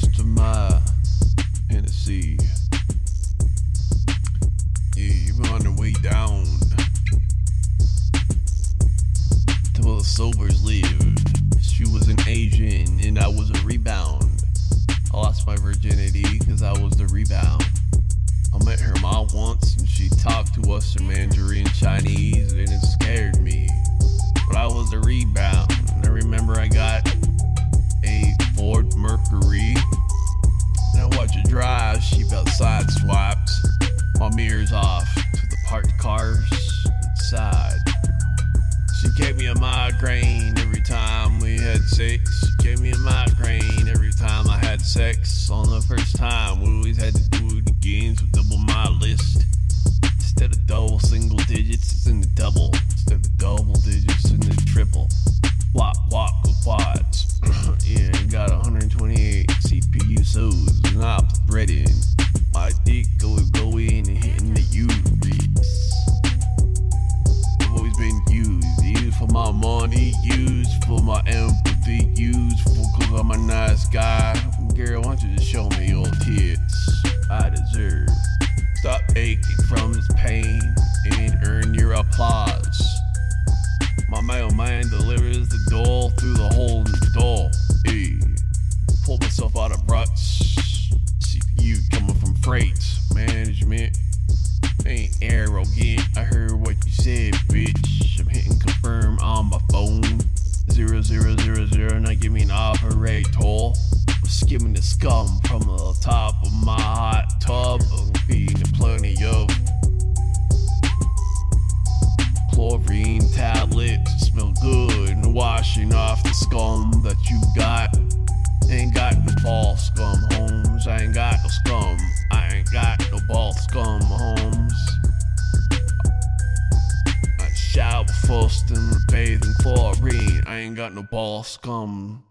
To my Tennessee, Yeah, you're on the way down to where the sobers lived. She was an Asian and I was a rebound. I lost my virginity because I was the rebound. I met her mom once and she talked to us in Mandarin Chinese and it scared me. But I was the rebound. I remember I got a Ford Mercury My off to the parked cars inside. She gave me a migraine every time we had sex. She gave me a migraine every time I had sex. On the first time, we always had to do it again, so double my list. Instead of double single my empathy, used for cause I'm a nice guy. Girl, why don't you just show me your tits? I deserve. Stop aching from this pain and earn your applause. My mailman delivers the doll through the hole in the door. Hey, pull myself out of ruts. CPU coming from freight management. Ain't arrogant. I heard what you said, bitch. I'm hitting confirm give me an operator. Skimming the scum from the top of my hot tub. I'm feeding plenty of chlorine tablets. Smell good and washing off the scum that you got. Ain't got no ball scum, Holmes. I ain't got no scum. I ain't got no ball scum, Holmes. I shower first in chlorine. I ain't got no ball scum.